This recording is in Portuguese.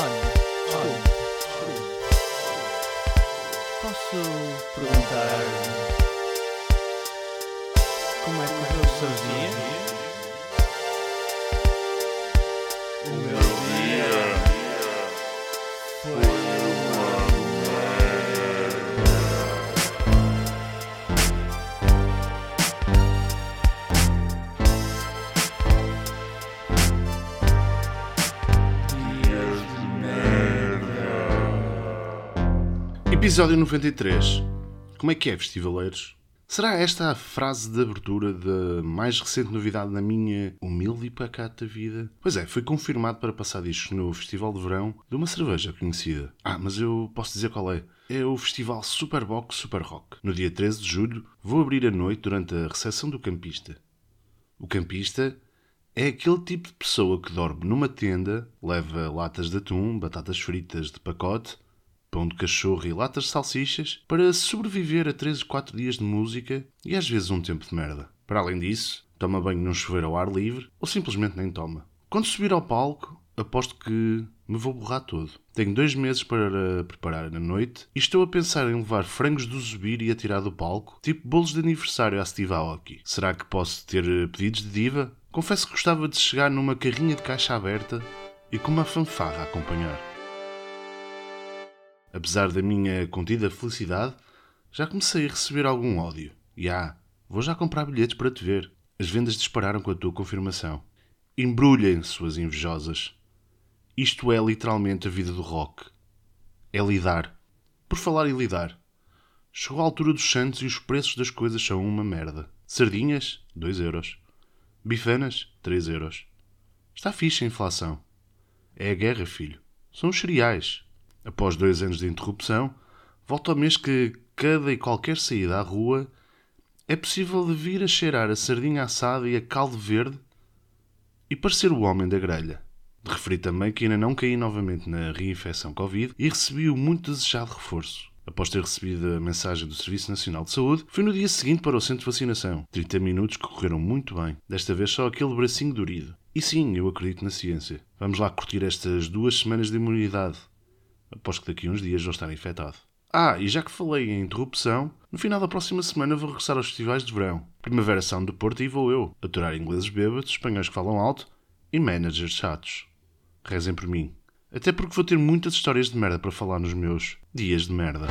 Olha, desculpe. Posso perguntar como é que correu o seu dia? Episódio 93. Como é que é, festivaleiros? Será esta a frase de abertura da mais recente novidade na minha humilde e pacata vida? Pois é, foi confirmado para passar discos no Festival de Verão de uma cerveja conhecida. Ah, mas eu posso dizer qual é. É o Festival Superbox Super Rock. No dia 13 de julho, vou abrir a noite durante a recepção do campista. O campista é aquele tipo de pessoa que dorme numa tenda, leva latas de atum, batatas fritas de pacote, pão de cachorro e latas de salsichas para sobreviver a 3 ou 4 dias de música e às vezes um tempo de merda. Para além disso, toma banho num chuveiro ao ar livre ou simplesmente nem toma. Quando subir ao palco, aposto que me vou borrar todo. Tenho dois meses para preparar na noite e estou a pensar em levar frangos do zubir e atirar do palco, tipo bolos de aniversário à Steve Aoki. Será que posso ter eh, pedidos de diva? Confesso que gostava de chegar numa carrinha de caixa aberta e com uma fanfarra a acompanhar. Apesar da minha contida felicidade, já comecei a receber algum ódio. E ah, vou já comprar bilhetes para te ver. As vendas dispararam com a tua confirmação. Embrulhem, suas invejosas. Isto é literalmente a vida do rock. É lidar. Por falar em lidar. Chegou a altura dos santos e os preços das coisas são uma merda. Sardinhas, 2 euros. Bifanas, 3 euros. Está fixe a inflação. É a guerra, filho. São os cereais. Após dois anos de interrupção, volta ao mês que cada e qualquer saída à rua é possível de vir a cheirar a sardinha assada e a caldo verde e parecer o homem da grelha. De referir também que ainda não caí novamente na reinfecção Covid e recebi o muito desejado reforço. Após ter recebido a mensagem do Serviço Nacional de Saúde, fui no dia seguinte para o centro de vacinação. 30 minutos que correram muito bem. Desta vez só aquele bracinho dorido. E sim, eu acredito na ciência. Vamos lá curtir estas duas semanas de imunidade. Após que daqui a uns dias vou estar infectado. Ah, e já que falei em interrupção, no final da próxima semana vou regressar aos festivais de verão. Primavera Sound do Porto e vou eu, aturar ingleses bêbados, espanhóis que falam alto e managers chatos. Rezem por mim. Até porque vou ter muitas histórias de merda para falar nos meus dias de merda.